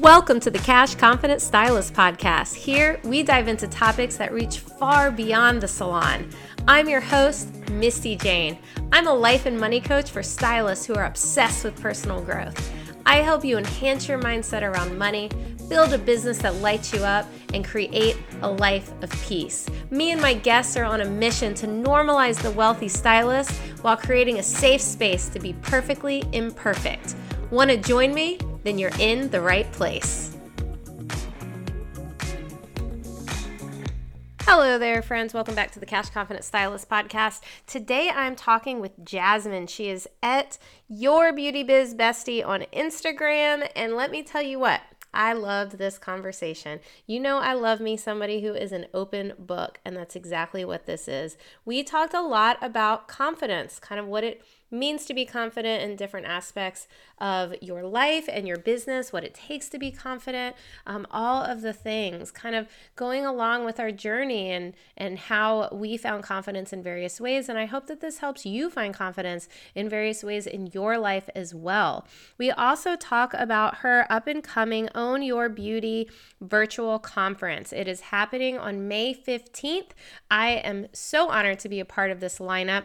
Welcome to the Cash Confident Stylist Podcast. Here, we dive into topics that reach far beyond the salon. I'm your host, Misty Jane. I'm a life and money coach for stylists who are obsessed with personal growth. I help you enhance your mindset around money, build a business that lights you up, and create a life of peace. Me and my guests are on a mission to normalize the wealthy stylist while creating a safe space to be perfectly imperfect. Want to join me? Then you're in the right place. Hello there, friends. Welcome back to the Cash Confident Stylist podcast. Today I'm talking with Jasmine. She is at Your Beauty Biz Bestie on Instagram. And let me tell you what, I loved this conversation. You know, I love me somebody who is an open book, and that's exactly what this is. We talked a lot about confidence, kind of what it means to be confident in different aspects of your life and your business, what it takes to be confident, um, all of the things, kind of going along with our journey and and how we found confidence in various ways. And I hope that this helps you find confidence in various ways in your life as well. We also talk about her up and coming Own Your Beauty virtual conference. It is happening on May 15th. I am so honored to be a part of this lineup.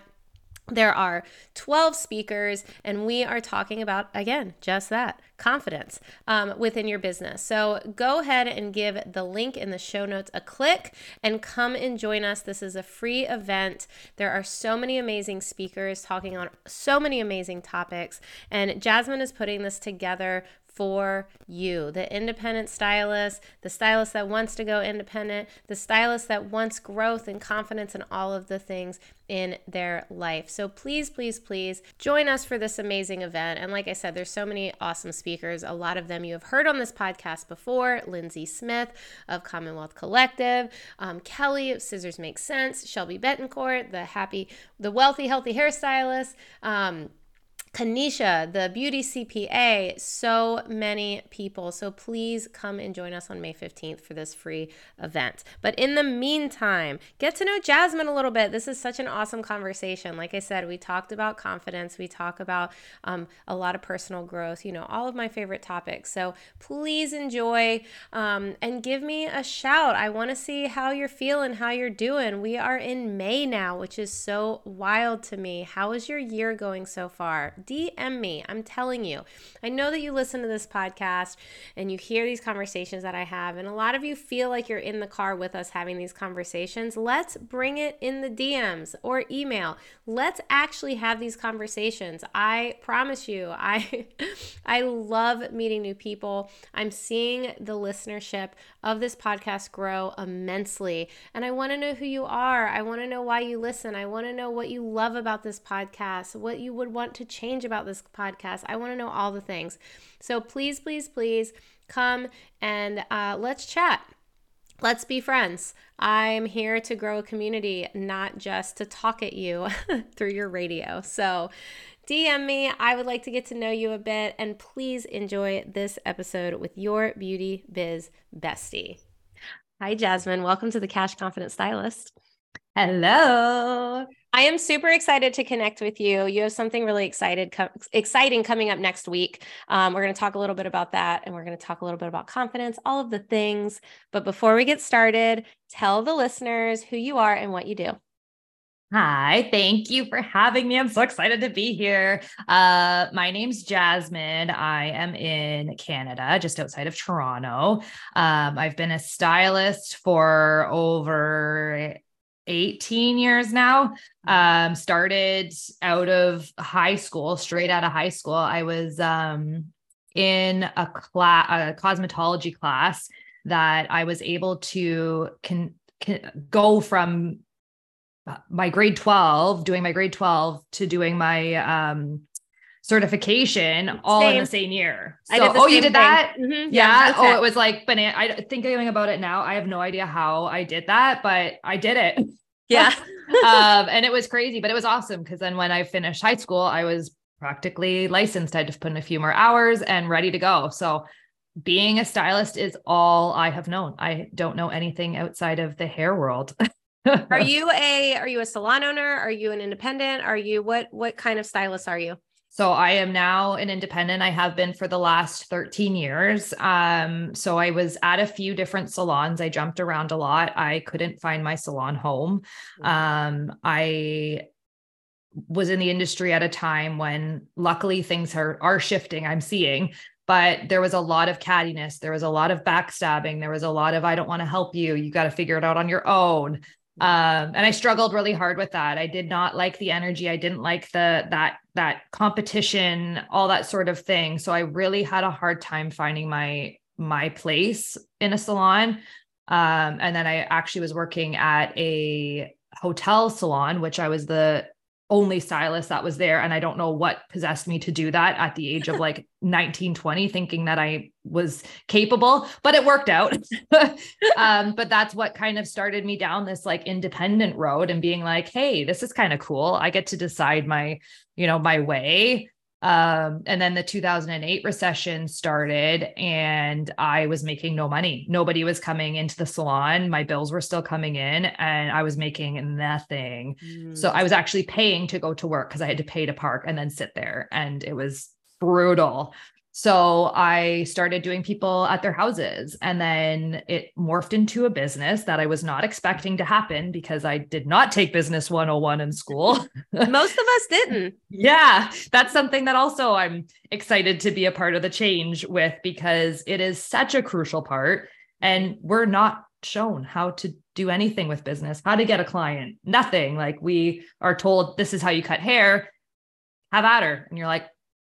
There are 12 speakers, and we are talking about, again, just that confidence um, within your business. So go ahead and give the link in the show notes a click and come and join us. This is a free event. There are so many amazing speakers talking on so many amazing topics, and Jasmine is putting this together for you the independent stylist, the stylist that wants to go independent, the stylist that wants growth and confidence in all of the things in their life. So please, please, please join us for this amazing event. And like I said, there's so many awesome speakers. A lot of them you have heard on this podcast before Lindsay Smith of Commonwealth Collective, um, Kelly of Scissors Make Sense, Shelby Betancourt, the happy, the wealthy, healthy hairstylist. Um, Kanisha, the beauty CPA, so many people. So please come and join us on May 15th for this free event. But in the meantime, get to know Jasmine a little bit. This is such an awesome conversation. Like I said, we talked about confidence, we talk about um, a lot of personal growth, you know, all of my favorite topics. So please enjoy um, and give me a shout. I want to see how you're feeling, how you're doing. We are in May now, which is so wild to me. How is your year going so far? DM me. I'm telling you. I know that you listen to this podcast and you hear these conversations that I have, and a lot of you feel like you're in the car with us having these conversations. Let's bring it in the DMs or email. Let's actually have these conversations. I promise you, I I love meeting new people. I'm seeing the listenership of this podcast grow immensely, and I want to know who you are. I want to know why you listen. I want to know what you love about this podcast, what you would want to change change about this podcast. I want to know all the things. So please, please, please come and uh, let's chat. Let's be friends. I'm here to grow a community, not just to talk at you through your radio. So, DM me. I would like to get to know you a bit. And please enjoy this episode with your beauty biz bestie. Hi, Jasmine. Welcome to the Cash Confident Stylist. Hello. I am super excited to connect with you. You have something really excited, co- exciting coming up next week. Um, we're going to talk a little bit about that, and we're going to talk a little bit about confidence, all of the things. But before we get started, tell the listeners who you are and what you do. Hi, thank you for having me. I'm so excited to be here. Uh, my name's Jasmine. I am in Canada, just outside of Toronto. Um, I've been a stylist for over 18 years now. Um, started out of high school, straight out of high school. I was um, in a class, a cosmetology class that I was able to can, can go from my grade 12, doing my grade 12 to doing my um certification all in the same year. So, oh, you did that? Mm-hmm. Yeah. yeah oh, it. it was like banana. I thinking about it now. I have no idea how I did that, but I did it. Yeah. um, and it was crazy, but it was awesome because then when I finished high school, I was practically licensed. I had to put in a few more hours and ready to go. So being a stylist is all I have known. I don't know anything outside of the hair world. are you a are you a salon owner? Are you an independent? Are you what what kind of stylist are you? So I am now an independent. I have been for the last 13 years. Um, so I was at a few different salons. I jumped around a lot. I couldn't find my salon home. Mm-hmm. Um, I was in the industry at a time when luckily things are are shifting. I'm seeing, but there was a lot of cattiness. There was a lot of backstabbing. There was a lot of I don't want to help you. You got to figure it out on your own um and i struggled really hard with that. I did not like the energy. I didn't like the that that competition all that sort of thing. So i really had a hard time finding my my place in a salon. Um and then i actually was working at a hotel salon which i was the only stylist that was there and i don't know what possessed me to do that at the age of like 19 20 thinking that i was capable but it worked out. Um, but that's what kind of started me down this like independent road and being like hey this is kind of cool. I get to decide my you know my way um, and then the 2008 recession started and I was making no money. Nobody was coming into the salon. My bills were still coming in and I was making nothing. Mm. So I was actually paying to go to work because I had to pay to park and then sit there. And it was brutal. So I started doing people at their houses and then it morphed into a business that I was not expecting to happen because I did not take business 101 in school. Most of us didn't. yeah, that's something that also I'm excited to be a part of the change with because it is such a crucial part and we're not shown how to do anything with business, how to get a client, nothing. Like we are told this is how you cut hair, have at her. And you're like,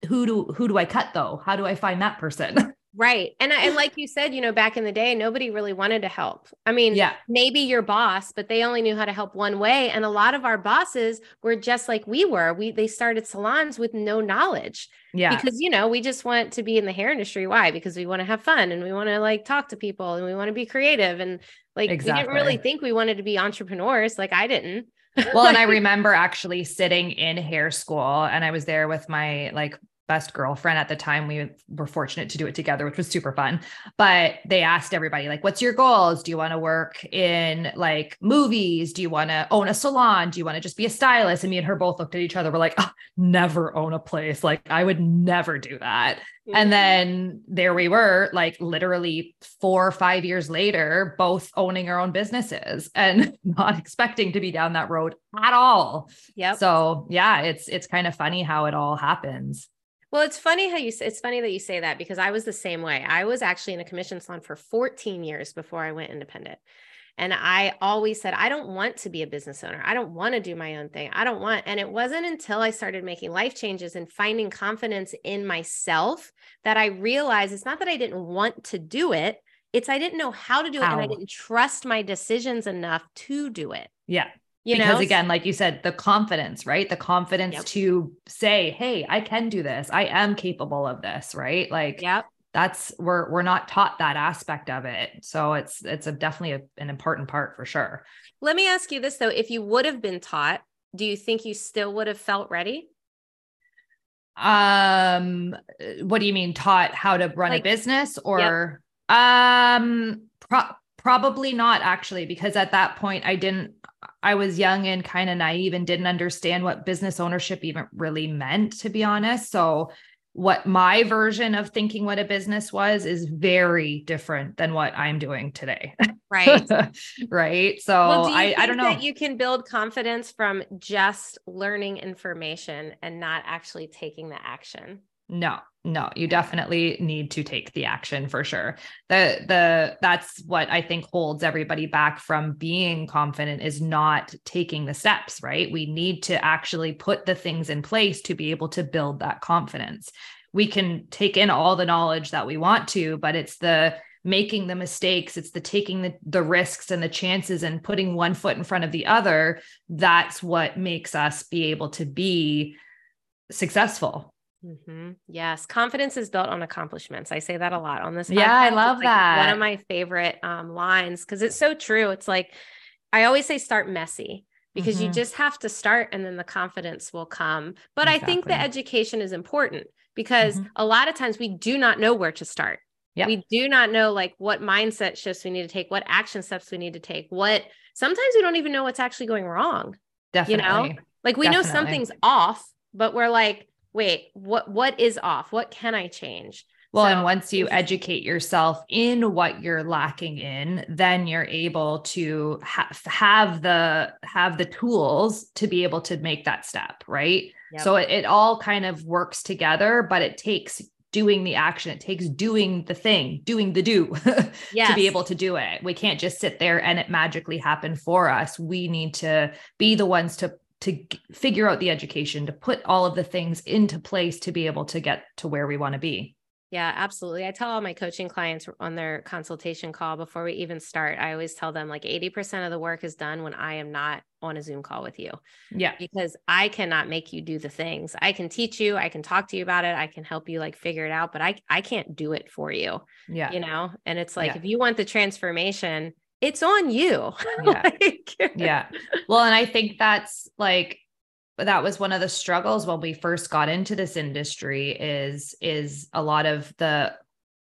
who do who do I cut though? How do I find that person? Right. And I, and like you said, you know, back in the day, nobody really wanted to help. I mean, yeah. maybe your boss, but they only knew how to help one way. And a lot of our bosses were just like we were. We they started salons with no knowledge. Yeah. Because you know, we just want to be in the hair industry. Why? Because we want to have fun and we want to like talk to people and we want to be creative. And like exactly. we didn't really think we wanted to be entrepreneurs. Like I didn't. well, and I remember actually sitting in hair school and I was there with my like best girlfriend at the time we were fortunate to do it together which was super fun. But they asked everybody like what's your goals? Do you want to work in like movies? Do you want to own a salon? Do you want to just be a stylist? And me and her both looked at each other we're like oh, never own a place. Like i would never do that. Mm-hmm. and then there we were like literally four or five years later both owning our own businesses and not expecting to be down that road at all. Yeah so yeah it's it's kind of funny how it all happens well, it's funny how you say it's funny that you say that because I was the same way. I was actually in a commission salon for 14 years before I went independent. And I always said, I don't want to be a business owner. I don't want to do my own thing. I don't want. And it wasn't until I started making life changes and finding confidence in myself that I realized it's not that I didn't want to do it, it's I didn't know how to do it how? and I didn't trust my decisions enough to do it. Yeah. You because know? again, like you said, the confidence, right? The confidence yep. to say, "Hey, I can do this. I am capable of this," right? Like, yep. that's we're we're not taught that aspect of it. So it's it's a definitely a, an important part for sure. Let me ask you this though: If you would have been taught, do you think you still would have felt ready? Um, what do you mean taught how to run like, a business or yep. um? Pro- probably not actually because at that point i didn't I was young and kind of naive and didn't understand what business ownership even really meant, to be honest. So, what my version of thinking what a business was is very different than what I'm doing today. Right. right. So, well, do I, I don't know. That you can build confidence from just learning information and not actually taking the action. No, no, you definitely need to take the action for sure. The the that's what I think holds everybody back from being confident is not taking the steps, right? We need to actually put the things in place to be able to build that confidence. We can take in all the knowledge that we want to, but it's the making the mistakes, it's the taking the, the risks and the chances and putting one foot in front of the other. That's what makes us be able to be successful Mm-hmm. Yes, confidence is built on accomplishments. I say that a lot on this. Podcast. Yeah, I love like that. One of my favorite um, lines because it's so true. It's like I always say, start messy because mm-hmm. you just have to start, and then the confidence will come. But exactly. I think the education is important because mm-hmm. a lot of times we do not know where to start. Yep. We do not know like what mindset shifts we need to take, what action steps we need to take, what sometimes we don't even know what's actually going wrong. Definitely. You know, like we Definitely. know something's off, but we're like, wait, what what is off? What can I change? Well, so, and once you educate yourself in what you're lacking in, then you're able to ha- have the have the tools to be able to make that step, right? Yep. So it, it all kind of works together, but it takes doing the action. It takes doing the thing, doing the do yes. to be able to do it. We can't just sit there and it magically happen for us. We need to be the ones to to figure out the education, to put all of the things into place to be able to get to where we want to be. Yeah, absolutely. I tell all my coaching clients on their consultation call before we even start, I always tell them like 80% of the work is done when I am not on a Zoom call with you. Yeah. Because I cannot make you do the things. I can teach you, I can talk to you about it, I can help you like figure it out, but I I can't do it for you. Yeah. You know, and it's like yeah. if you want the transformation, it's on you. Yeah. like, yeah. Well, and I think that's like that was one of the struggles when we first got into this industry is is a lot of the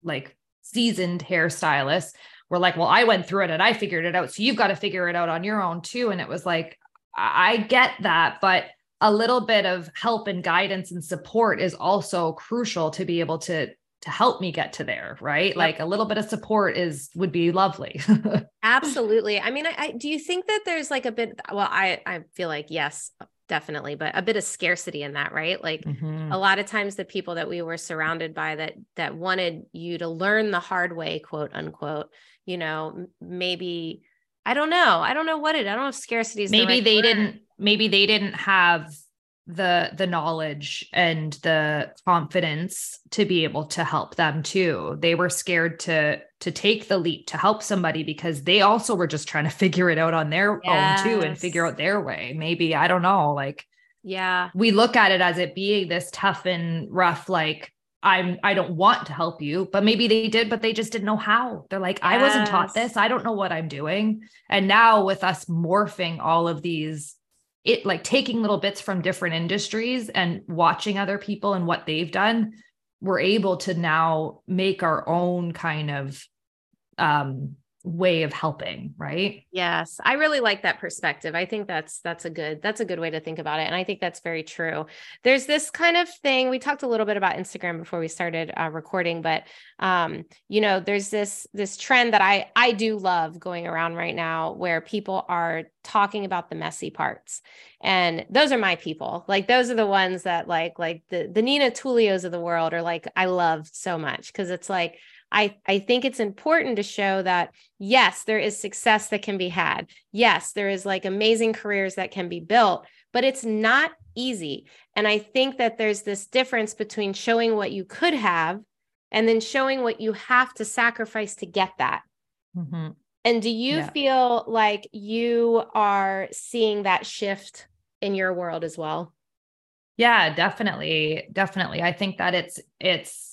like seasoned hairstylists were like, well, I went through it and I figured it out. So you've got to figure it out on your own too. And it was like, I get that, but a little bit of help and guidance and support is also crucial to be able to to help me get to there right yep. like a little bit of support is would be lovely absolutely i mean I, I, do you think that there's like a bit well i i feel like yes definitely but a bit of scarcity in that right like mm-hmm. a lot of times the people that we were surrounded by that that wanted you to learn the hard way quote unquote you know maybe i don't know i don't know what it i don't know if scarcity is maybe the right they word. didn't maybe they didn't have the the knowledge and the confidence to be able to help them too. They were scared to to take the leap to help somebody because they also were just trying to figure it out on their yes. own too and figure out their way. Maybe i don't know like yeah. we look at it as it being this tough and rough like i'm i don't want to help you but maybe they did but they just didn't know how. They're like yes. i wasn't taught this. I don't know what i'm doing. And now with us morphing all of these it like taking little bits from different industries and watching other people and what they've done we're able to now make our own kind of um way of helping right? Yes i really like that perspective. I think that's that's a good that's a good way to think about it and i think that's very true. There's this kind of thing we talked a little bit about instagram before we started uh, recording but um you know there's this this trend that i i do love going around right now where people are talking about the messy parts and those are my people. Like those are the ones that like like the the nina tulios of the world are like i love so much because it's like I, I think it's important to show that yes, there is success that can be had. Yes, there is like amazing careers that can be built, but it's not easy. And I think that there's this difference between showing what you could have and then showing what you have to sacrifice to get that. Mm-hmm. And do you yeah. feel like you are seeing that shift in your world as well? Yeah, definitely. Definitely. I think that it's, it's,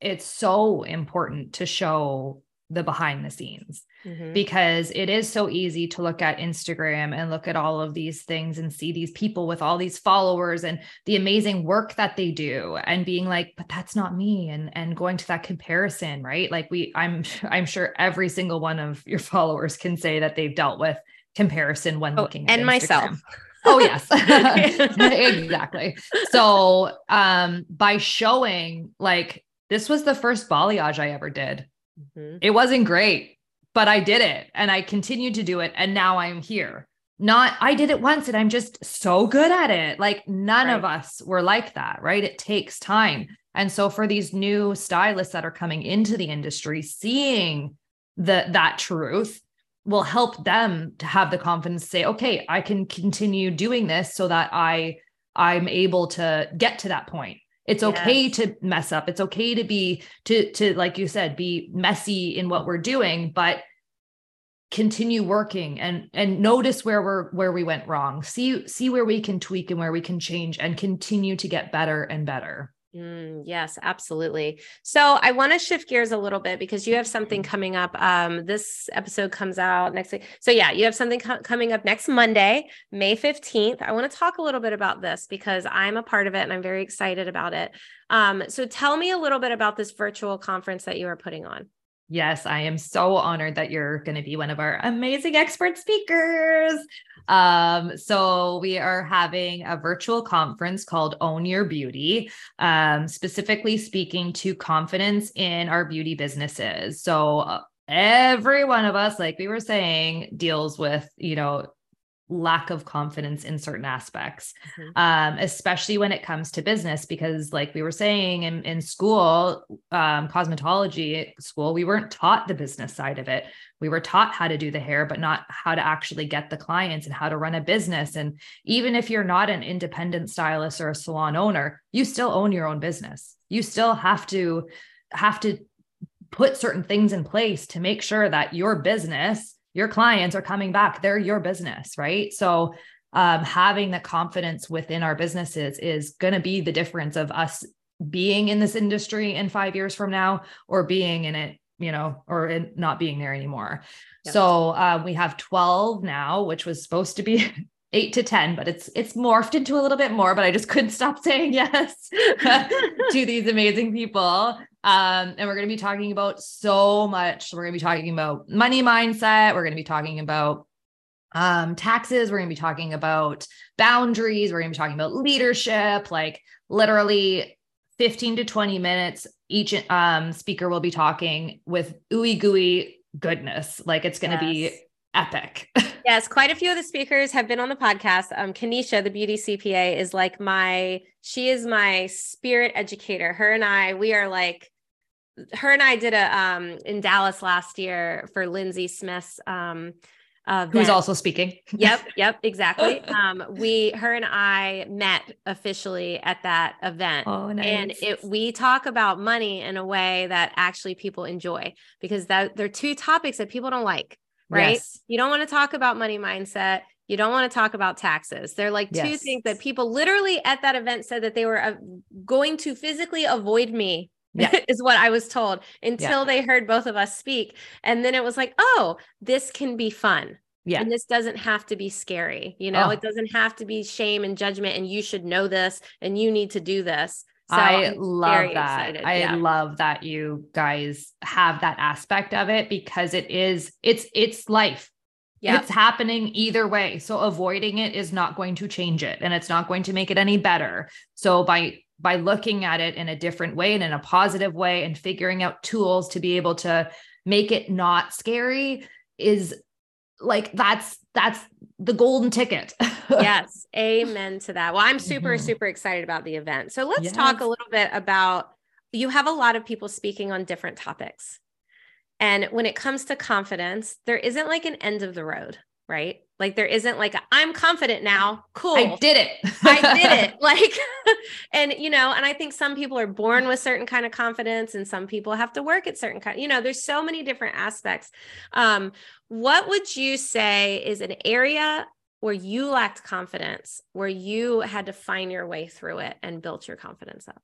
it's so important to show the behind the scenes mm-hmm. because it is so easy to look at Instagram and look at all of these things and see these people with all these followers and the amazing work that they do and being like but that's not me and and going to that comparison right like we I'm I'm sure every single one of your followers can say that they've dealt with comparison when oh, looking and Instagram. myself. Oh yes. exactly. So um by showing like this was the first balayage I ever did. Mm-hmm. It wasn't great, but I did it and I continued to do it and now I'm here. Not I did it once and I'm just so good at it. Like none right. of us were like that, right? It takes time. And so for these new stylists that are coming into the industry seeing the that truth will help them to have the confidence to say okay i can continue doing this so that i i'm able to get to that point it's okay yes. to mess up. It's okay to be to to like you said be messy in what we're doing but continue working and and notice where we're where we went wrong. See see where we can tweak and where we can change and continue to get better and better Mm, yes, absolutely. So I want to shift gears a little bit because you have something mm-hmm. coming up. Um, this episode comes out next week. So yeah, you have something co- coming up next Monday, May 15th. I want to talk a little bit about this because I'm a part of it and I'm very excited about it. Um, so tell me a little bit about this virtual conference that you are putting on. Yes, I am so honored that you're going to be one of our amazing expert speakers. Um, so we are having a virtual conference called Own Your Beauty, um, specifically speaking to confidence in our beauty businesses. So uh, every one of us, like we were saying, deals with, you know, lack of confidence in certain aspects mm-hmm. um, especially when it comes to business because like we were saying in, in school um, cosmetology school we weren't taught the business side of it. We were taught how to do the hair but not how to actually get the clients and how to run a business. And even if you're not an independent stylist or a salon owner you still own your own business. You still have to have to put certain things in place to make sure that your business your clients are coming back they're your business right? So um, having the confidence within our businesses is going to be the difference of us being in this industry in five years from now or being in it you know or not being there anymore. So uh, we have 12 now which was supposed to be eight to 10, but it's it's morphed into a little bit more, but I just couldn't stop saying yes to these amazing people. Um, and we're going to be talking about so much. We're going to be talking about money mindset. We're going to be talking about um, taxes. We're going to be talking about boundaries. We're going to be talking about leadership, like literally 15 to 20 minutes. Each um, speaker will be talking with ooey gooey goodness. Like it's going to yes. be epic. yes, quite a few of the speakers have been on the podcast. Um, Kanisha, the beauty CPA, is like my, she is my spirit educator. Her and I, we are like, her and I did a um in Dallas last year for Lindsay Smith's um uh, who's also speaking. yep, yep, exactly. Um, we, her and I met officially at that event, oh, nice. and it we talk about money in a way that actually people enjoy because that they're two topics that people don't like right? Yes. You don't want to talk about money mindset. You don't want to talk about taxes. They're like two things that people literally at that event said that they were uh, going to physically avoid me. Yeah. is what I was told until yeah. they heard both of us speak. And then it was like, oh, this can be fun. Yeah. And this doesn't have to be scary. You know, oh. it doesn't have to be shame and judgment. And you should know this and you need to do this. So I love that. Excited. I yeah. love that you guys have that aspect of it because it is it's it's life. Yeah. It's happening either way. So avoiding it is not going to change it and it's not going to make it any better. So by by looking at it in a different way and in a positive way and figuring out tools to be able to make it not scary is like that's that's the golden ticket. yes. Amen to that. Well, I'm super, mm-hmm. super excited about the event. So let's yes. talk a little bit about you have a lot of people speaking on different topics. And when it comes to confidence, there isn't like an end of the road, right? Like there isn't like i am confident now. Cool. I did it. I did it. Like and you know, and I think some people are born with certain kind of confidence and some people have to work at certain kind. You know, there's so many different aspects. Um what would you say is an area where you lacked confidence, where you had to find your way through it and built your confidence up?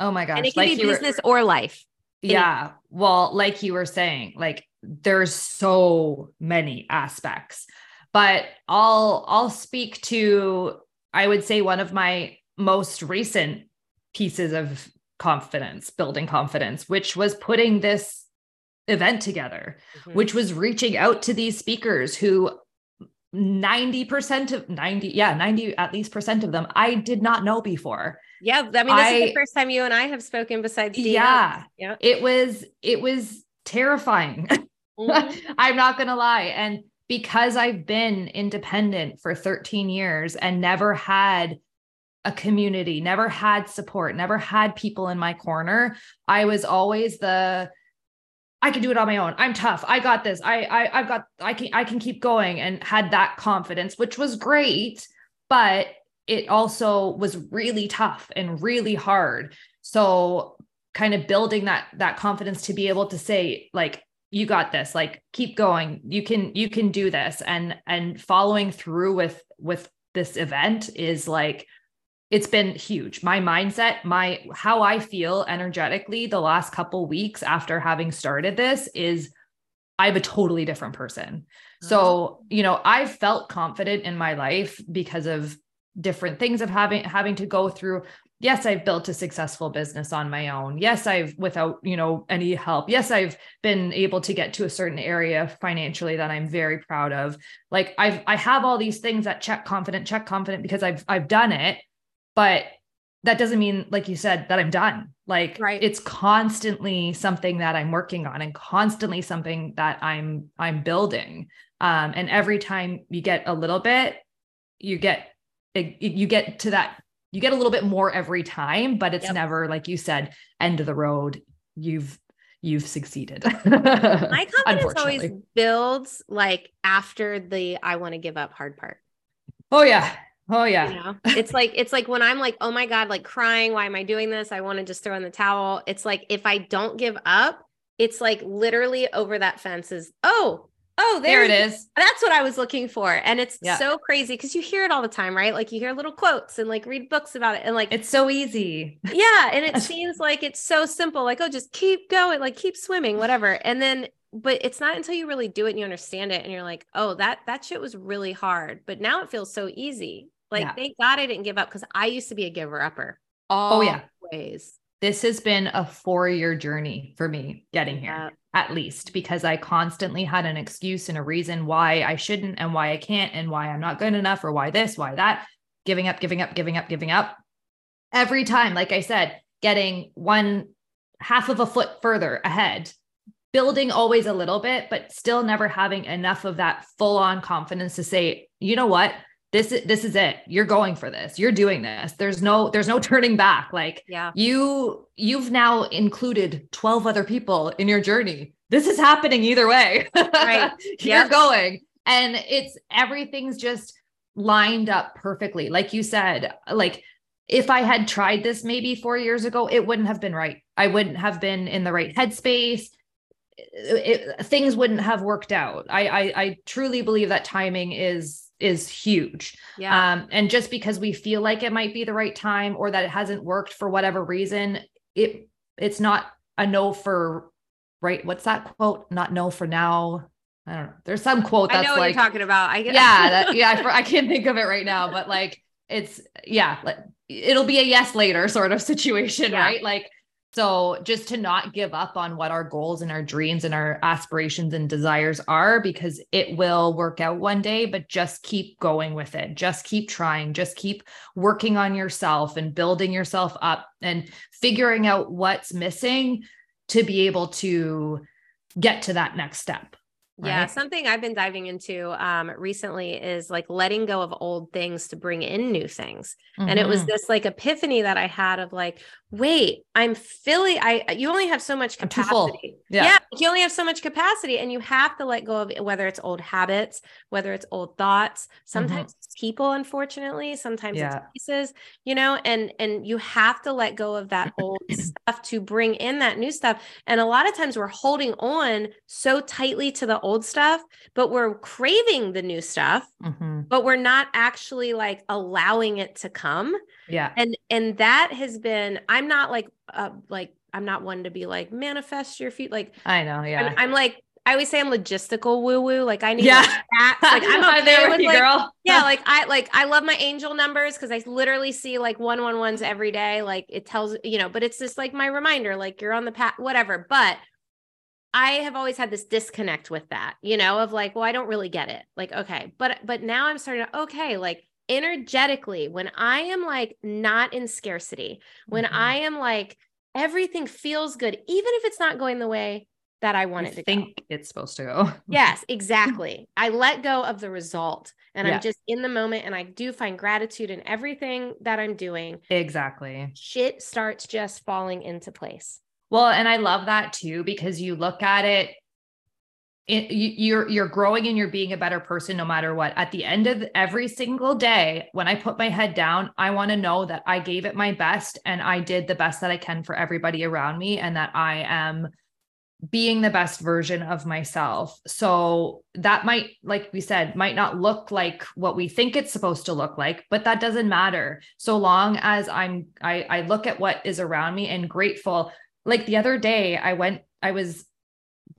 Oh my gosh. And it can like be business were, or life. Yeah. Well, like you were saying, like there's so many aspects. But I'll I'll speak to I would say one of my most recent pieces of confidence, building confidence, which was putting this event together, mm-hmm. which was reaching out to these speakers who 90% of 90 yeah 90 at least percent of them i did not know before yeah i mean this I, is the first time you and i have spoken besides DM. yeah yeah it was it was terrifying mm-hmm. i'm not gonna lie and because i've been independent for 13 years and never had a community never had support never had people in my corner i was always the I can do it on my own. I'm tough. I got this. I, I I've got I can I can keep going and had that confidence, which was great, but it also was really tough and really hard. So kind of building that that confidence to be able to say like you got this like keep going you can you can do this and and following through with with this event is like it's been huge. My mindset, my how I feel energetically the last couple weeks after having started this is I'm a totally different person. So, you know, I've felt confident in my life because of different things of having having to go through. Yes, I've built a successful business on my own. Yes, I've without, you know, any help. Yes, I've been able to get to a certain area financially that I'm very proud of. Like I've I have all these things that check confident, check confident because I've I've done it but that doesn't mean like you said that i'm done like right. it's constantly something that i'm working on and constantly something that i'm i'm building um, and every time you get a little bit you get you get to that you get a little bit more every time but it's yep. never like you said end of the road you've you've succeeded my confidence always builds like after the i want to give up hard part oh yeah Oh yeah. You know? It's like it's like when I'm like, "Oh my god, like crying, why am I doing this? I want to just throw in the towel." It's like if I don't give up, it's like literally over that fence is, "Oh, oh, there, there it is. That's what I was looking for." And it's yeah. so crazy cuz you hear it all the time, right? Like you hear little quotes and like read books about it and like It's so easy. Yeah, and it seems like it's so simple like, "Oh, just keep going, like keep swimming, whatever." And then but it's not until you really do it and you understand it and you're like, oh, that that shit was really hard, but now it feels so easy. Like, yeah. thank God I didn't give up because I used to be a giver upper. oh yeah, ways. This has been a four year journey for me getting here, yeah. at least because I constantly had an excuse and a reason why I shouldn't and why I can't and why I'm not good enough or why this, why that, giving up, giving up, giving up, giving up. Every time, like I said, getting one half of a foot further ahead building always a little bit, but still never having enough of that full on confidence to say, you know what? This is this is it. You're going for this. You're doing this. There's no there's no turning back. Like yeah. you you've now included 12 other people in your journey. This is happening either way. Right. You're yep. going. And it's everything's just lined up perfectly. Like you said, like if I had tried this maybe four years ago, it wouldn't have been right. I wouldn't have been in the right headspace it, things wouldn't have worked out. I, I I truly believe that timing is is huge. Yeah. Um, and just because we feel like it might be the right time or that it hasn't worked for whatever reason, it it's not a no for right. What's that quote? Not no for now. I don't know. There's some quote that's I know what like you're talking about. I get yeah, that, yeah. I, I can't think of it right now, but like it's yeah, like it'll be a yes later sort of situation, yeah. right? Like so just to not give up on what our goals and our dreams and our aspirations and desires are, because it will work out one day, but just keep going with it. Just keep trying, just keep working on yourself and building yourself up and figuring out what's missing to be able to get to that next step. Right? Yeah, something I've been diving into um, recently is like letting go of old things to bring in new things. Mm-hmm. And it was mm-hmm. this like epiphany that I had of like, wait, I'm filling. I you only have so much capacity. Yeah. yeah, you only have so much capacity, and you have to let go of whether it's old habits, whether it's old thoughts. Sometimes mm-hmm. it's people, unfortunately. Sometimes yeah. it's pieces, you know. And and you have to let go of that old stuff to bring in that new stuff. And a lot of times we're holding on so tightly to the old stuff, but we're craving the new stuff, mm-hmm. but we're not actually like allowing it to come. Yeah. And and that has been I'm not like uh like I'm not one to be like manifest your feet like I know, yeah. I'm, I'm like I always say I'm logistical woo woo. Like I need yeah. Like, like I'm okay there with, you, like, girl. yeah, like I like I love my angel numbers because I literally see like one one ones every day. Like it tells you know, but it's just like my reminder, like you're on the path, whatever. But I have always had this disconnect with that, you know, of like, well, I don't really get it. Like, okay, but but now I'm starting to okay, like energetically, when I am like not in scarcity, when mm-hmm. I am like everything feels good, even if it's not going the way that I want it to think go. it's supposed to go. yes, exactly. I let go of the result and yeah. I'm just in the moment and I do find gratitude in everything that I'm doing. Exactly. Shit starts just falling into place. Well, and I love that too because you look at it it, you're you're growing and you're being a better person no matter what at the end of every single day when i put my head down i want to know that i gave it my best and i did the best that i can for everybody around me and that i am being the best version of myself. So that might, like we said, might not look like what we think it's supposed to look like, but that doesn't matter. So long as I'm, I, I look at what is around me and grateful. Like the other day, I went, I was,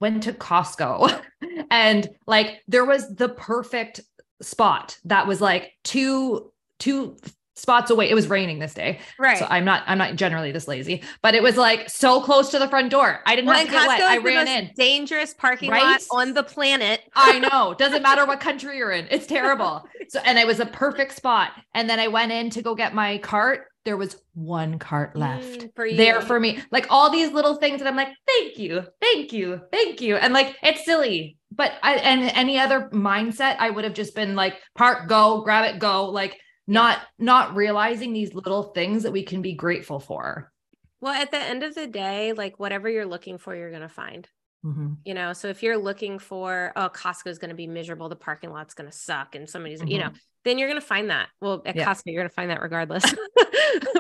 went to Costco and like there was the perfect spot that was like two, two spots away. It was raining this day. Right. So I'm not, I'm not generally this lazy, but it was like so close to the front door. I didn't well, have to get wet. I ran in. Dangerous parking right? lot on the planet. I know. Doesn't matter what country you're in. It's terrible. so, and it was a perfect spot. And then I went in to go get my cart. There was one cart left mm, for there for me. Like all these little things that I'm like, thank you, thank you, thank you. And like, it's silly, but I, and any other mindset, I would have just been like, park, go, grab it, go. Like, not not realizing these little things that we can be grateful for well at the end of the day like whatever you're looking for you're going to find mm-hmm. you know so if you're looking for oh costco is going to be miserable the parking lot's going to suck and somebody's mm-hmm. you know then you're going to find that well at yeah. costco you're going to find that regardless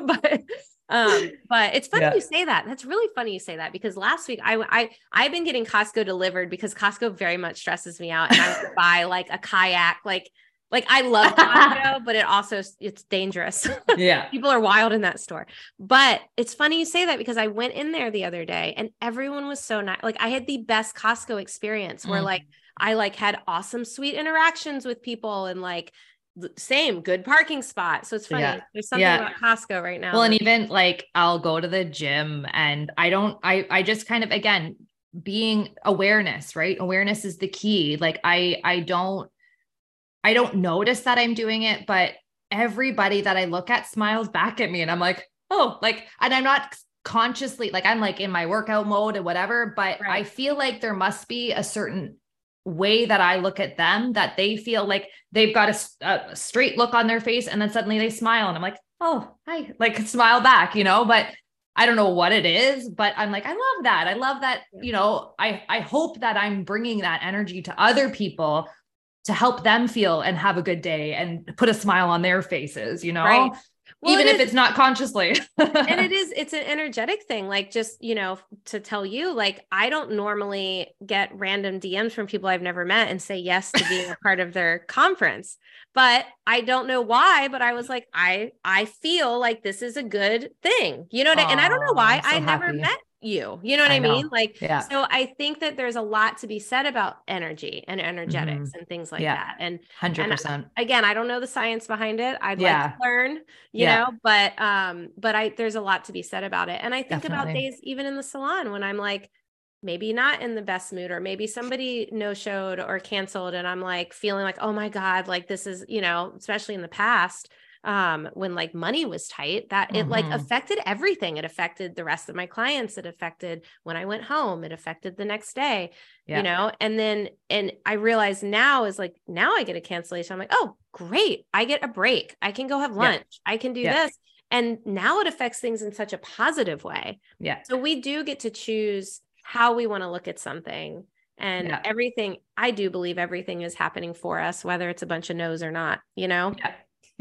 but um but it's funny yeah. you say that that's really funny you say that because last week i i i've been getting costco delivered because costco very much stresses me out and i buy like a kayak like like I love Costco, but it also it's dangerous. Yeah. People are wild in that store. But it's funny you say that because I went in there the other day and everyone was so nice. Like I had the best Costco experience where mm like I like had awesome sweet interactions with people and like same good parking spot. So it's funny. Yeah. There's something yeah. about Costco right now. Well, and even like I'll go to the gym and I don't I I just kind of again being awareness, right? Awareness is the key. Like I I don't I don't notice that I'm doing it, but everybody that I look at smiles back at me and I'm like, oh, like, and I'm not consciously like I'm like in my workout mode and whatever, but right. I feel like there must be a certain way that I look at them that they feel like they've got a, a straight look on their face and then suddenly they smile and I'm like, oh, hi, like smile back, you know, but I don't know what it is, but I'm like, I love that. I love that, you know, I I hope that I'm bringing that energy to other people to help them feel and have a good day and put a smile on their faces, you know? Right. Well, even it if is, it's not consciously. and it is, it's an energetic thing. Like, just, you know, to tell you, like, I don't normally get random DMs from people I've never met and say yes to being a part of their conference. But I don't know why, but I was like, I, I feel like this is a good thing, you know, what I, and I don't know why so I never happy. met you. You know what I, I mean? Like, yeah. so I think that there's a lot to be said about energy and energetics mm-hmm. and things like yeah. that. And 100%. And again, I don't know the science behind it. I'd yeah. like to learn, you yeah. know, but, um, but I, there's a lot to be said about it. And I think Definitely. about days, even in the salon, when I'm like, maybe not in the best mood, or maybe somebody no showed or canceled. And I'm like feeling like, oh my God, like this is, you know, especially in the past um, when like money was tight that mm-hmm. it like mm-hmm. affected everything it affected the rest of my clients it affected when i went home it affected the next day yeah. you know and then and i realize now is like now i get a cancellation i'm like oh great i get a break i can go have lunch yeah. i can do yeah. this and now it affects things in such a positive way yeah so we do get to choose how we want to look at something and yeah. everything i do believe everything is happening for us whether it's a bunch of no's or not you know yeah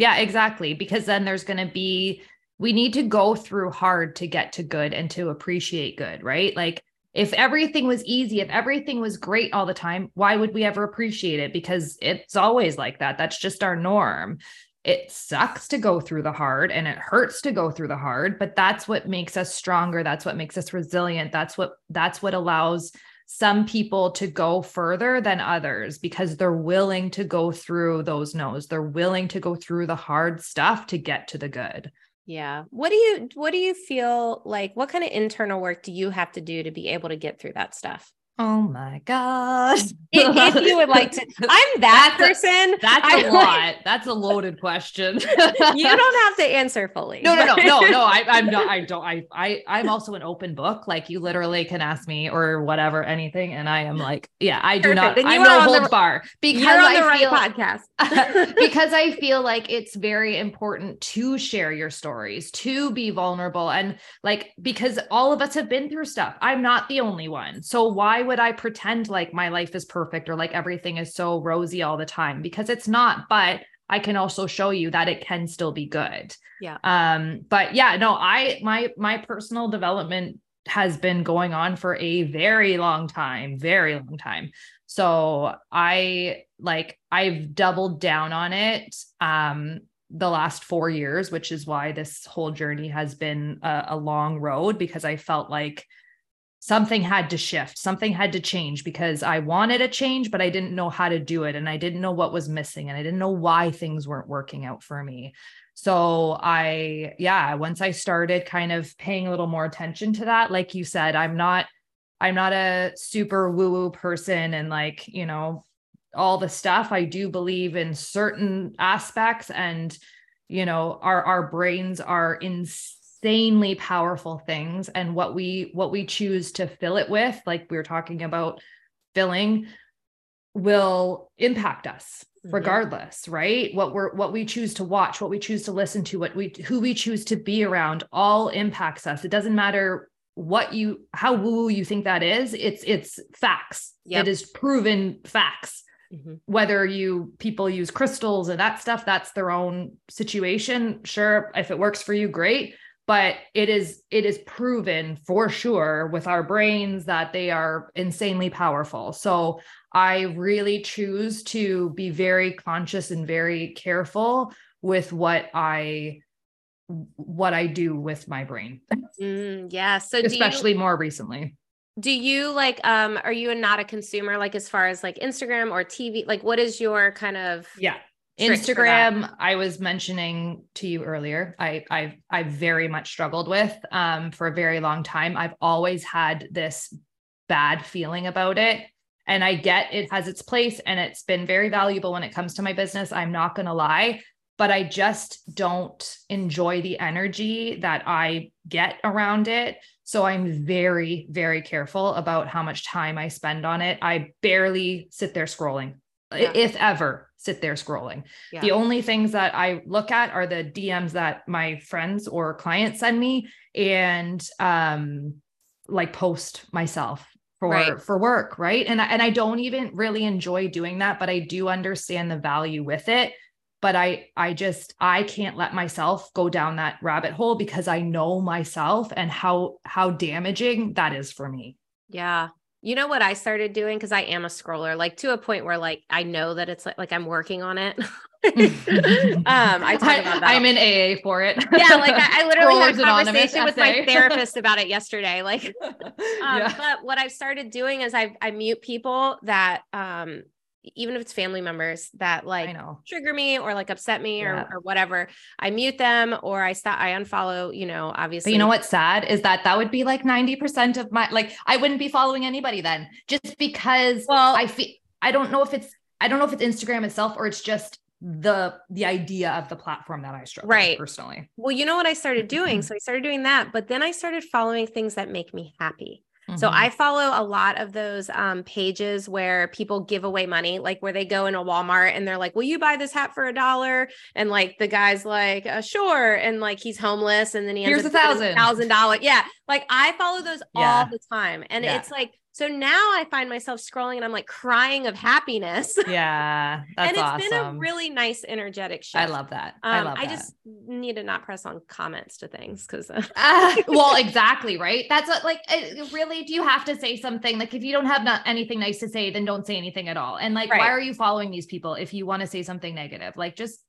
yeah, exactly. Because then there's going to be, we need to go through hard to get to good and to appreciate good, right? Like, if everything was easy, if everything was great all the time, why would we ever appreciate it? Because it's always like that. That's just our norm. It sucks to go through the hard and it hurts to go through the hard, but that's what makes us stronger. That's what makes us resilient. That's what that's what allows some people to go further than others because they're willing to go through those no's. They're willing to go through the hard stuff to get to the good. Yeah. What do you what do you feel like what kind of internal work do you have to do to be able to get through that stuff? Oh my gosh. if, if, you would like to, I'm that that's person. A, that's a lot. Like, that's a loaded question. you don't have to answer fully. No, no, no, no, no. I, I'm not. I don't. I, I, I'm also an open book. Like you literally can ask me or whatever, anything, and I am like, yeah, I do Perfect. not. Then I'm no holds bar because you're on the I right feel, podcast. because I feel like it's very important to share your stories, to be vulnerable, and like because all of us have been through stuff. I'm not the only one. So why would I pretend like my life is perfect or like everything is so rosy all the time? Because it's not, but I can also show you that it can still be good. Yeah. Um, but yeah, no, I my my personal development has been going on for a very long time, very long time. So I like I've doubled down on it um the last 4 years, which is why this whole journey has been a, a long road because I felt like something had to shift, something had to change because I wanted a change, but I didn't know how to do it. And I didn't know what was missing and I didn't know why things weren't working out for me. So I, yeah, once I started kind of paying a little more attention to that, like you said, I'm not, I'm not a super woo woo person and like, you know, all the stuff. I do believe in certain aspects and, you know, our, our brains are in insanely powerful things and what we what we choose to fill it with like we were talking about filling will impact us mm-hmm. regardless right what we're what we choose to watch what we choose to listen to what we who we choose to be around all impacts us it doesn't matter what you how woo you think that is it's it's facts yep. it is proven facts mm-hmm. whether you people use crystals and that stuff that's their own situation sure if it works for you great but it is it is proven for sure with our brains that they are insanely powerful. So i really choose to be very conscious and very careful with what i what i do with my brain. Mm, yeah. So especially you, more recently. Do you like um are you not a consumer like as far as like instagram or tv like what is your kind of yeah Instagram, I was mentioning to you earlier, I I I very much struggled with um for a very long time. I've always had this bad feeling about it. And I get it has its place and it's been very valuable when it comes to my business. I'm not gonna lie, but I just don't enjoy the energy that I get around it. So I'm very, very careful about how much time I spend on it. I barely sit there scrolling, yeah. if ever sit there scrolling. Yeah. The only things that I look at are the DMs that my friends or clients send me and um like post myself for right. for work, right? And and I don't even really enjoy doing that, but I do understand the value with it. But I I just I can't let myself go down that rabbit hole because I know myself and how how damaging that is for me. Yeah. You know what I started doing because I am a scroller, like to a point where like I know that it's like like I'm working on it. um, I talk about that. I'm in AA for it. yeah, like I, I literally had a conversation with my therapist about it yesterday. Like, um, yeah. but what I've started doing is I I mute people that um even if it's family members that like trigger me or like upset me yeah. or, or whatever, I mute them or I stop, I unfollow, you know, obviously. But you know what's sad is that that would be like 90% of my, like, I wouldn't be following anybody then just because well, I feel, I don't know if it's, I don't know if it's Instagram itself or it's just the the idea of the platform that I struggle right. personally. Well, you know what I started doing? So I started doing that, but then I started following things that make me happy. So mm-hmm. I follow a lot of those um, pages where people give away money, like where they go in a Walmart and they're like, "Will you buy this hat for a dollar?" And like the guy's like, uh, "Sure," and like he's homeless, and then he here's a thousand thousand dollar. Yeah, like I follow those yeah. all the time, and yeah. it's like so now I find myself scrolling and I'm like crying of happiness. Yeah. and it's awesome. been a really nice, energetic shift. I love that. Um, I love I just need to not press on comments to things because, uh, uh, well, exactly. Right. That's what, like, really, do you have to say something? Like, if you don't have not anything nice to say, then don't say anything at all. And like, right. why are you following these people if you want to say something negative? Like, just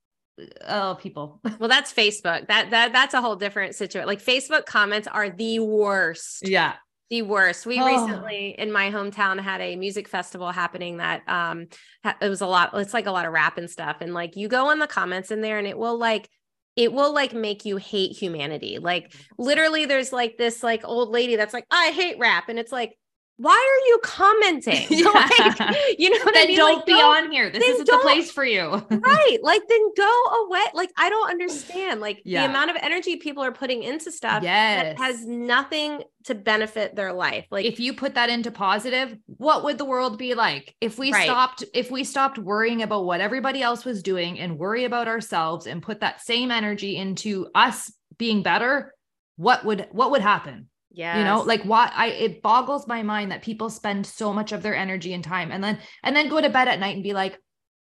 oh people well that's facebook that that that's a whole different situation like facebook comments are the worst yeah the worst. We oh. recently in my hometown had a music festival happening that um it was a lot it's like a lot of rap and stuff and like you go in the comments in there and it will like it will like make you hate humanity. Like literally there's like this like old lady that's like I hate rap and it's like why are you commenting? Yeah. Like, you know what then I mean? don't Like, be go- on here. This isn't the place for you. right. Like then go away. Like I don't understand. Like Yeah. the amount of energy people are putting into stuff yes. that has nothing to benefit their life. Like if you put that into positive, what would the world be like if we Right. stopped if we stopped worrying about what everybody else was doing and worry about ourselves and put that same energy into us being better? What would what would happen? Yeah, you know like why i it boggles my mind that people spend so much of their energy and time and then and then go to bed at night and be like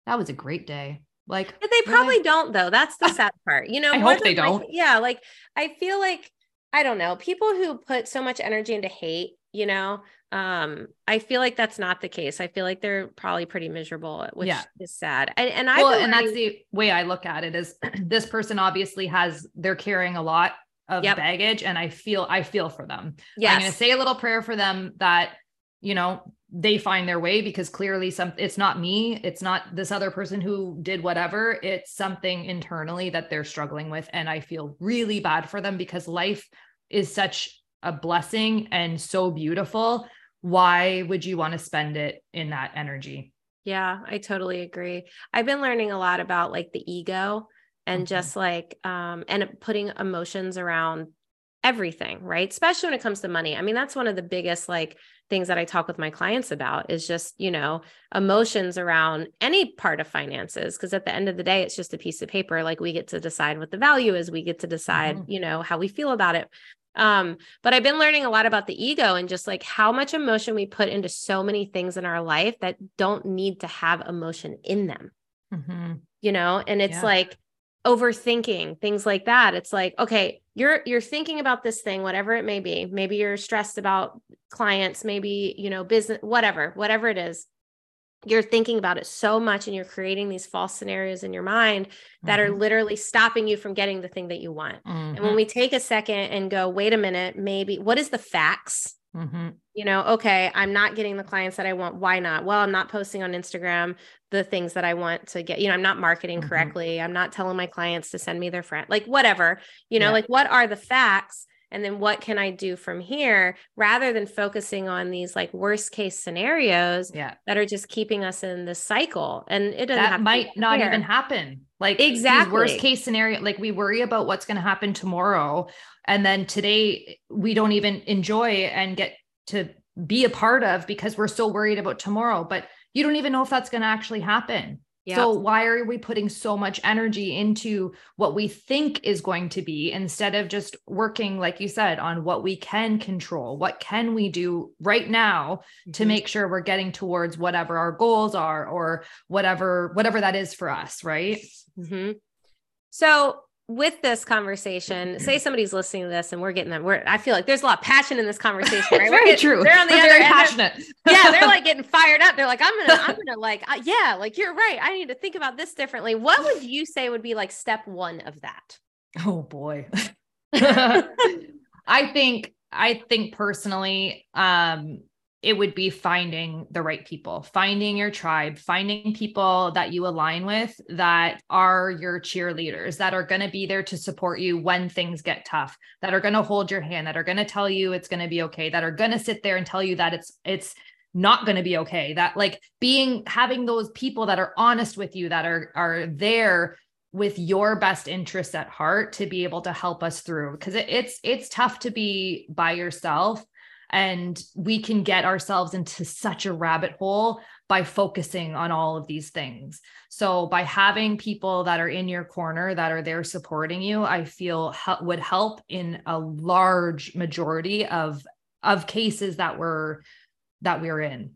that was a great day like But they really? probably don't though. That's the sad part. You know, I hope they like- don't. yeah, like I feel like I don't know, people who put so much energy into hate, you know, um, I feel like that's not the case. I feel like they're probably pretty miserable, which Yeah. is sad. And and I well and that's the way i look at it is this person obviously has they're carrying a lot of Yep. baggage and i feel i feel for them yes. i'm going to say a little prayer for them that you know they find their way because clearly some it's not me it's not this other person who did whatever it's something internally that they're struggling with and i feel really bad for them because life is such a blessing and so beautiful why would you want to spend it in that energy Yeah, I totally agree. I've been learning a lot about like the ego and Mhm. just like um and putting emotions around everything, right? Especially when it comes to money. I mean, that's one of the biggest like things that I talk with my clients about is just, you know, emotions around any part of finances because at the end of the day it's just a piece of paper like we get to decide what the value is, we get to decide, Mhm. you know, how we feel about it. Um, but I've been learning a lot about the ego and just like how much emotion we put into so many things in our life that don't need to have emotion in them, Mhm. you know? And it's Yeah. like overthinking things like that. It's like, okay, you're you're thinking about this thing, whatever it may be. Maybe you're stressed about clients, maybe, you know, business, whatever, whatever it is. You're thinking about it so much and you're creating these false scenarios in your mind that are Mhm. literally stopping you from getting the thing that you want. And when Mhm. we take a second and go, wait a minute, maybe what is the facts? Mhm. You know, okay, I'm not getting the clients that I want. Why not? Well, I'm not posting on Instagram the things that I want to get. You know, I'm not marketing Mhm. correctly. I'm not telling my clients to send me their friend, like whatever, you know, Yeah. like what are the facts? And then what can I do from here rather than focusing on these like worst case scenarios yeah that are just keeping us in this cycle? And it doesn't that might not here. even happen. Like Exactly. worst case scenario, like we worry about what's going to happen tomorrow, and then today we don't even enjoy and get to be a part of because we're so worried about tomorrow. But you don't even know if that's going to actually happen. Yeah. So why are we putting so much energy into what we think is going to be instead of just working, like you said, on what we can control? What can we do right now to Mhm. make sure we're getting towards whatever our goals are or whatever whatever that is for us right hmm So with this conversation, say somebody's listening to this and we're getting them. We're I feel like there's a lot of passion in this conversation. Right? Very getting- true They're on the We're other passionate yeah, they're like getting fired up. They're like, I'm gonna, I'm gonna like, uh, yeah, like you're right. I need to think about this differently. What would you say would be like step one of that? oh boy i think i think personally um it would be finding the right people finding your tribe finding people that you align with that are your cheerleaders that are going to be there to support you when things get tough that are going to hold your hand that are going to tell you it's going to be okay that are going to sit there and tell you that it's it's not going to be okay that like being having those people that are honest with you that are are there with your best interests at heart to be able to help us through because it, it's it's tough to be by yourself and we can get ourselves into such a rabbit hole by focusing on all of these things so by having people that are in your corner that are there supporting you i feel would help in a large majority of of cases that we're that we're in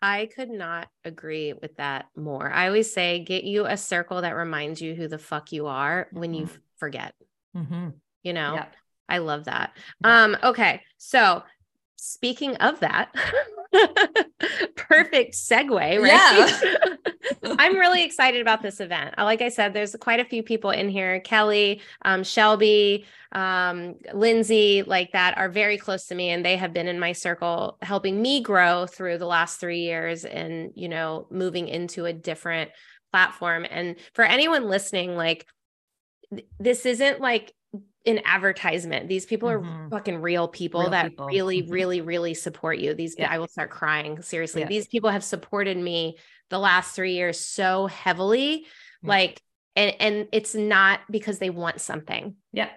I could not agree with that more. I always say, get you a circle that reminds you who the fuck you are when you Mhm. forget. mm-hmm. You know, yeah I love that. Yeah. Um, okay. So speaking of that, perfect segue, right? I'm really excited about this event. Uh, Like I said, there's quite a few people in here, Kelly, um, Shelby, um, Lindsay, like that are very close to me. And they have been in my circle helping me grow through the last three years and, you know, moving into a different platform. And for anyone listening, like this isn't like an advertisement. These people are Mhm. fucking real people Real that people. really, Mhm. really, really support you. These Yeah. I will start crying. Seriously. Yeah. These people have supported me the last three years so heavily. Like, and and it's not because they want something, Yeah.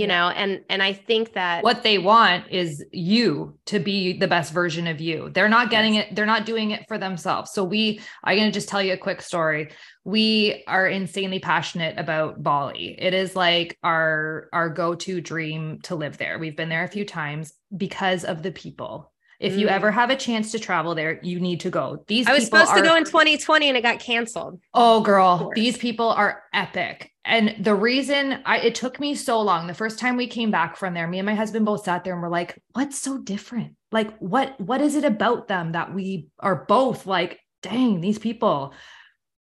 You know, and and I think that What they want is you to be the best version of you. They're not getting it, they're not doing it for themselves. So we I'm going to just tell you a quick story. We are insanely passionate about Bali. It is like our our go-to dream to live there. We've been there a few times because of the people. If you Mm. ever have a chance to travel there, you need to go. These I was supposed to go in 2020 and it got canceled. Oh, girl, these people are epic. And the reason I it took me so long, the first time we came back from there, me and my husband both sat there and were like, what's so different? Like, what what is it about them that we are both like, dang, these people?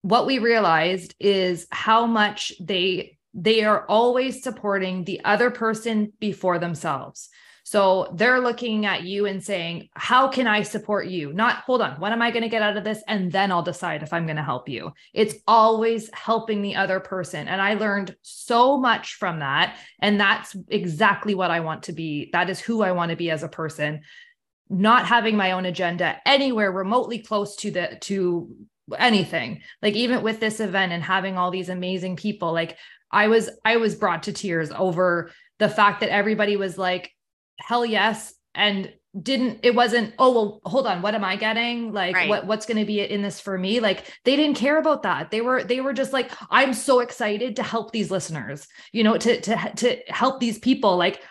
What we realized is how much they they are always supporting the other person before themselves. So they're looking at you and saying, How can I support you? Not, hold on, what am I going to get out of this? And then I'll decide if I'm going to help you. It's always helping the other person. And I learned so much from that. And that's exactly what I want to be. That is who I want to be as a person. Not having my own agenda anywhere remotely close to the, to anything like even with this event and having all these amazing people like i was i was brought to tears over the fact that everybody was like hell yes. And didn't it wasn't oh well hold on what am i getting? Like Right. what what's going to be in this for me? Like they didn't care about that. They were they were just like i'm so excited to help these listeners you know to to to help these people. Like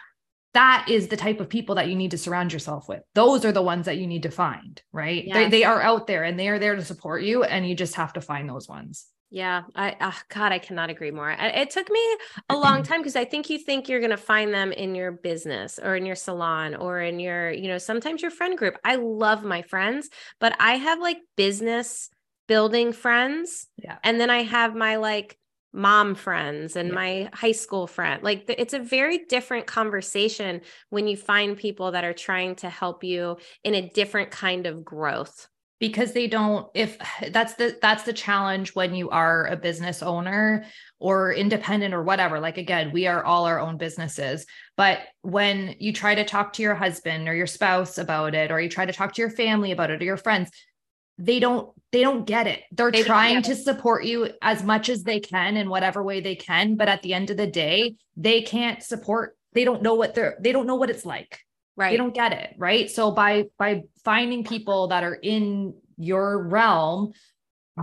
that is the type of people that you need to surround yourself with. Those are the ones that you need to find right? They, they are out there and they are there to support you and you just have to find those ones Yeah, I uh, God, I cannot agree more. It took me a long time because I think you think you're going to find them in your business or in your salon or in your, you know, sometimes your friend group. I love my friends, but I have like business building friends. Yeah. And then I have my like mom friends and Yeah. my high school friend. Like it's a very different conversation when you find people that are trying to help you in a different kind of growth. Because they don't if that's the that's the challenge when you are a business owner or independent or whatever like again we are all our own businesses. But when you try to talk to your husband or your spouse about it or you try to talk to your family about it or your friends they don't they don't get it. They're They trying to support you as much as they can in whatever way they can but at the end of the day they can't support they don't know what they're they don't know what it's like Right. they don't get it right so by by finding people that are in your realm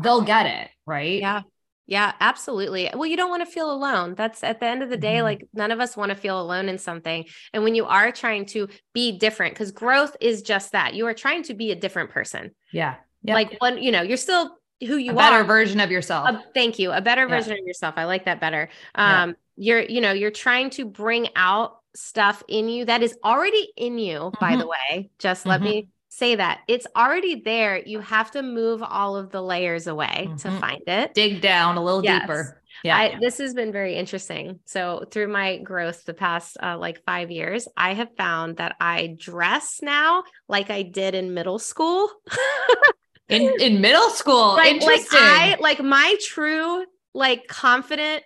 they'll get it right Yeah. Yeah, absolutely. Well, you don't want to feel alone. That's at the end of the day, Mhm. like none of us want to feel alone in something. And when you are trying to be different, because growth is just that you are trying to be a different person. yeah Yep. Like one, you know, you're still who you are. a better are. version of yourself A- thank you. A better Yeah. version of yourself. I like that better. Yeah. Um, you're, you know, you're trying to bring out stuff in you that is already in you, by the way. Just let Mhm. me say that it's already there. You have to move all of the layers away to Mhm. find it. dig down a little Yes. deeper yeah I, this has been very interesting. So, through my growth the past uh, like five years, I have found that I dress now like I did in middle school. in in middle school like, like interesting I like my true like confident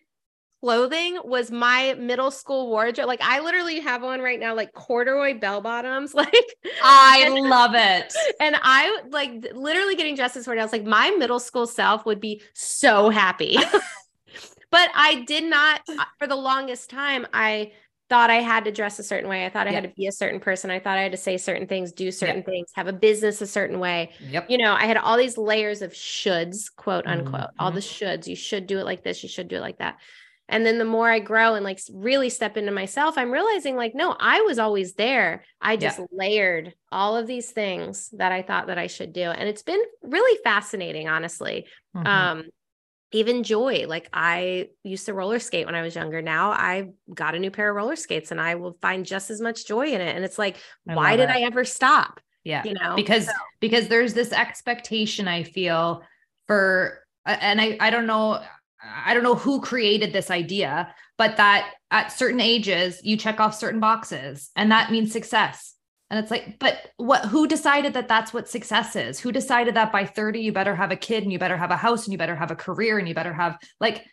clothing was my middle school wardrobe. Like I literally have one right now, like corduroy bell bottoms, like i and- love it And I like literally getting dressed this morning. I was like, my middle school self would be so happy. but I did not, uh, for the longest time, I thought I had to dress a certain way. I thought I had to be a certain person. I thought I had to say certain things, do certain things, have a business a certain way. yep You know, I had all these layers of shoulds, quote unquote, all Mhm. the shoulds. You should do it like this. You should do it like that. And then the more I grow and like really step into myself, I'm realizing like, no, I was always there. I just layered all of these things that I thought that I should do. And it's been really fascinating, honestly. Mhm. Um, even joy, like I used to roller skate when I was younger. Now I got a new pair of roller skates and I will find just as much joy in it. And it's like, I why did it. I ever stop? yeah You know, because So- because there's this expectation i feel for and i i don't know i don't know who created this idea but that at certain ages you check off certain boxes and that means success and it's like but what who decided that that's what success is who decided that by 30 you better have a kid and you better have a house and you better have a career and you better have like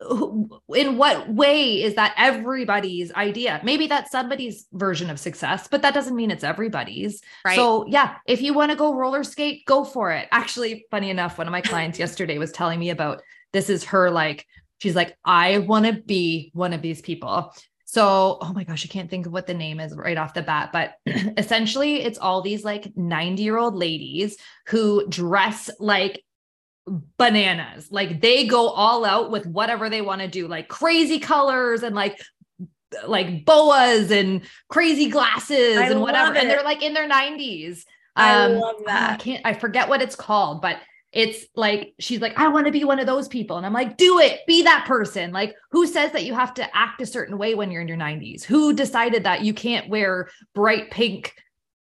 in what way is that everybody's idea? Maybe that's somebody's version of success, but that doesn't mean it's everybody's. Right. So, yeah, if you want to go roller skate, go for it. Actually, funny enough, one of my clients yesterday was telling me about this is her like, she's like, I want to be one of these people. So, oh my gosh, I can't think of what the name is right off the bat, but essentially it's all these like 90 year old ladies who dress like bananas. Like they go all out with whatever they want to do, like crazy colors and like like boas and crazy glasses I and whatever. And they're like in their 90s. I um, love that. I can't I forget what it's called, but it's like she's like i want to be one of those people and i'm like do it be that person like who says that you have to act a certain way when you're in your 90s who decided that you can't wear bright pink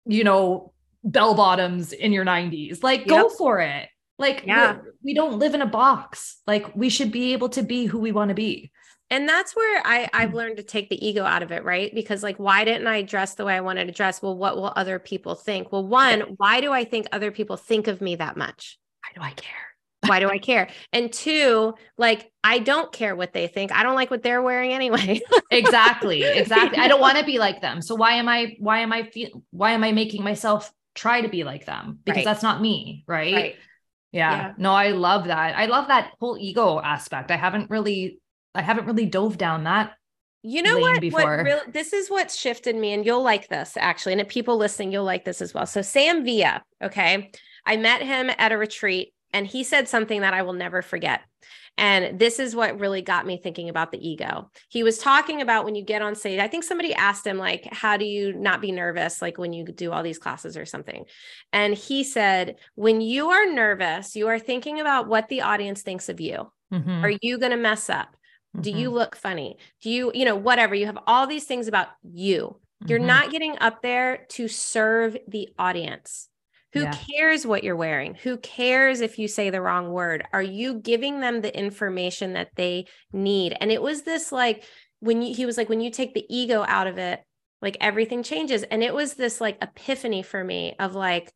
you know bell bottoms in your 90s like yep. go for it like, yeah. we don't live in a box. Like, we should be able to be who we want to be. And that's where I, I've mm. learned to take the ego out of it, right? Because, like, why didn't I dress the way I wanted to dress? Well, what will other people think? Well, one, why do I think other people think of me that much? Why do I care? why do I care? And two, like I don't care what they think. I don't like what they're wearing anyway. exactly. Exactly. I don't want to be like them. So why am I why am I feel why am I making myself try to be like them? Because right. that's not me, right? right. Yeah. yeah. No, I love that. I love that whole ego aspect. I haven't really, I haven't really dove down that. You know what? Before. What real, this is what's shifted me, and you'll like this actually. And if people listening, you'll like this as well. So Sam Villa, okay, I met him at a retreat, and he said something that I will never forget. And this is what really got me thinking about the ego. He was talking about when you get on stage. I think somebody asked him, like, how do you not be nervous, like when you do all these classes or something? And he said, when you are nervous, you are thinking about what the audience thinks of you. Mm-hmm. Are you going to mess up? Mm-hmm. Do you mm-hmm. look funny? Do you, you know, whatever? You have all these things about you. You're mm-hmm. not getting up there to serve the audience. Who yeah. cares what you're wearing? Who cares if you say the wrong word? Are you giving them the information that they need? And it was this like when you, he was like, when you take the ego out of it, like everything changes. And it was this like epiphany for me of like,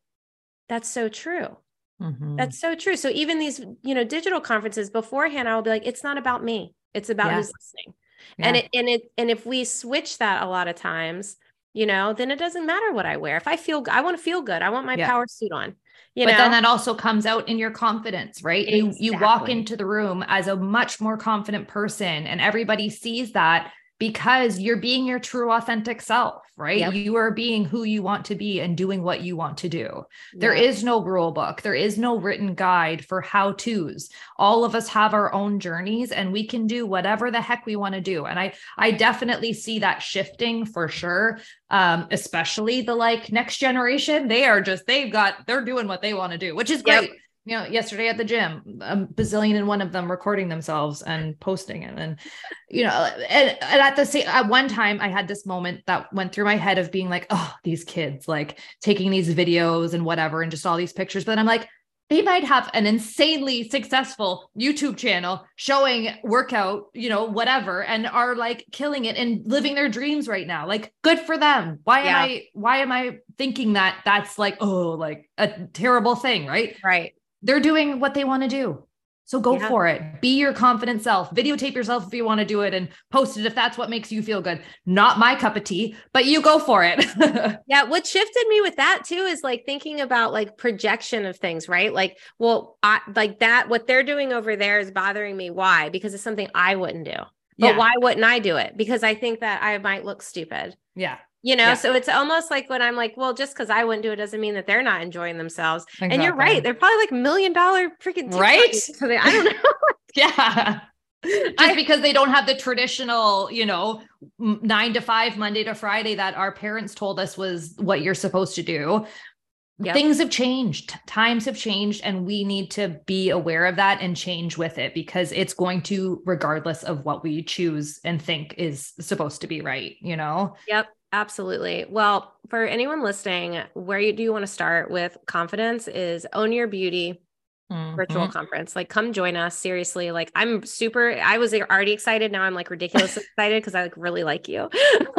that's so true. Mm-hmm. That's so true. So even these, you know, digital conferences beforehand, I will be like, it's not about me. It's about yeah. who's listening. Yeah. And it and it and if we switch that a lot of times, you know, then it doesn't matter what I wear. If I feel, I want to feel good. I want my yeah. power suit on. You but know? then that also comes out in your confidence, right? Exactly. You you walk into the room as a much more confident person, and everybody sees that because you're being your true authentic self, right? Yep. You are being who you want to be and doing what you want to do. There is no rule book, there is no written guide for how to's. All of us have our own journeys and we can do whatever the heck we want to do. And I I definitely see that shifting for sure. Um, especially the like next generation, they are just they've got they're doing what they want to do, which is great. Yep you know, yesterday at the gym, a bazillion and one of them recording themselves and posting it. And, you know, and, and at the same, at one time I had this moment that went through my head of being like, oh, these kids like taking these videos and whatever, and just all these pictures. But I'm like, they might have an insanely successful YouTube channel showing workout, you know, whatever, and are like killing it and living their dreams right now. Like, good for them. Why yeah. am I, why am I thinking that that's like, oh, like a terrible thing, right? Right they're doing what they want to do. So go yeah. for it. Be your confident self. Videotape yourself if you want to do it and post it if that's what makes you feel good. Not my cup of tea, but you go for it. yeah. What shifted me with that too is like thinking about like projection of things, right? Like, well, I like that, what they're doing over there is bothering me. Why? Because it's something I wouldn't do. But yeah. why wouldn't I do it? Because I think that I might look stupid. Yeah you know yeah. so it's almost like when i'm like well just because i wouldn't do it doesn't mean that they're not enjoying themselves exactly. and you're right they're probably like million dollar freaking right so they, i don't know yeah just I, because they don't have the traditional you know nine to five monday to friday that our parents told us was what you're supposed to do Yep. Things have changed, times have changed, and we need to be aware of that and change with it because it's going to, regardless of what we choose and think is supposed to be right, you know? Yep. Absolutely. Well, for anyone listening, where you, do you want to start with confidence is own your beauty, mm-hmm. virtual conference. Like, come join us. Seriously, like I'm super. I was already excited. Now I'm like ridiculously excited because I like really like you.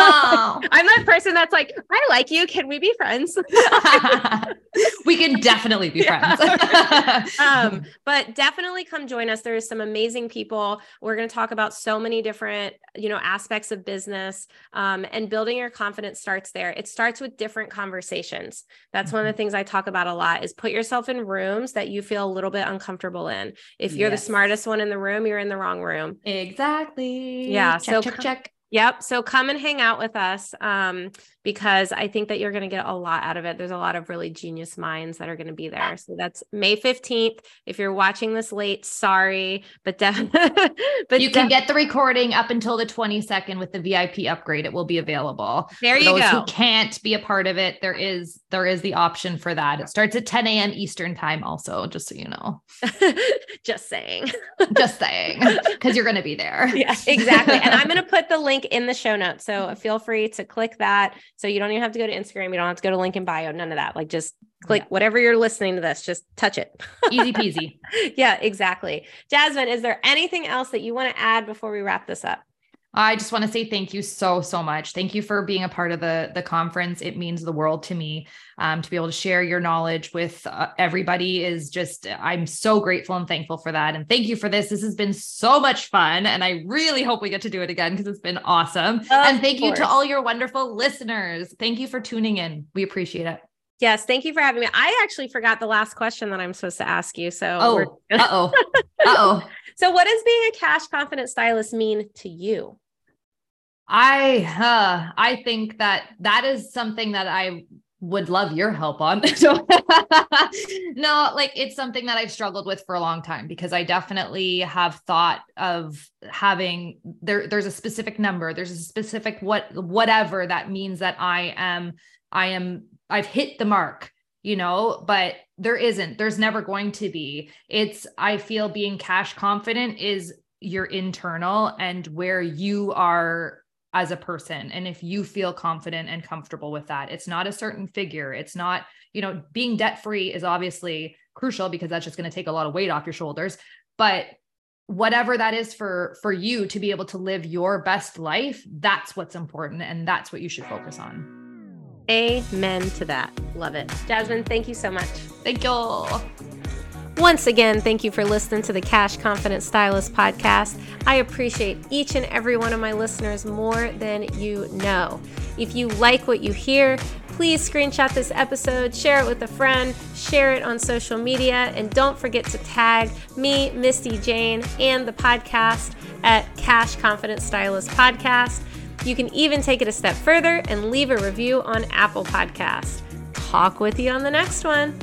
Oh. I'm that person that's like, I like you. Can we be friends? we can definitely be friends. um, but definitely come join us. There's some amazing people. We're going to talk about so many different, you know, aspects of business. Um, and building your confidence starts there. It starts with different conversations. That's mm-hmm. one of the mm-hmm. things I talk about a lot. Is put yourself in rooms that you feel a little bit uncomfortable in. If you're yes. the smartest one in the room, you're in the wrong room. Exactly. Yeah. Check, so check, check. Yep. So come and hang out with us um, because I think that you're going to get a lot out of it. There's a lot of really genius minds that are going to be there. So that's May 15th. If you're watching this late, sorry, but definitely. but you can def- get the recording up until the 22nd with the VIP upgrade. It will be available. There you those go. Who can't be a part of it? There is there is the option for that. It starts at 10 a.m. Eastern time. Also, just so you know. just saying. just saying, because you're going to be there. Yeah, exactly. And I'm going to put the link in the show notes. So mm-hmm. feel free to click that. So you don't even have to go to Instagram. You don't have to go to link in bio, none of that. Like just click yeah. whatever you're listening to this, just touch it. Easy peasy. yeah, exactly. Jasmine, is there anything else that you want to add before we wrap this up? I just want to say thank you so so much. Thank you for being a part of the the conference. It means the world to me. Um, to be able to share your knowledge with uh, everybody is just I'm so grateful and thankful for that. And thank you for this. This has been so much fun, and I really hope we get to do it again because it's been awesome. Of and thank course. you to all your wonderful listeners. Thank you for tuning in. We appreciate it. Yes, thank you for having me. I actually forgot the last question that I'm supposed to ask you. So, oh, uh oh, uh oh. So, what does being a cash confident stylist mean to you? I uh, I think that that is something that I would love your help on. no, like it's something that I've struggled with for a long time because I definitely have thought of having there there's a specific number, there's a specific what whatever that means that I am I am I've hit the mark, you know, but there isn't. There's never going to be. It's I feel being cash confident is your internal and where you are as a person and if you feel confident and comfortable with that it's not a certain figure. It's not you know being debt free is obviously crucial because that's just going to take a lot of weight off your shoulders but whatever that is for for you to be able to live your best life that's what's important and that's what you should focus on. Amen to that. Love it. Jasmine thank you so much. Thank you once again, thank you for listening to the Cash Confident Stylist podcast. I appreciate each and every one of my listeners more than you know. If you like what you hear, please screenshot this episode, share it with a friend, share it on social media, and don't forget to tag me, Misty Jane, and the podcast at Cash Confident Stylist Podcast. You can even take it a step further and leave a review on Apple Podcast. Talk with you on the next one.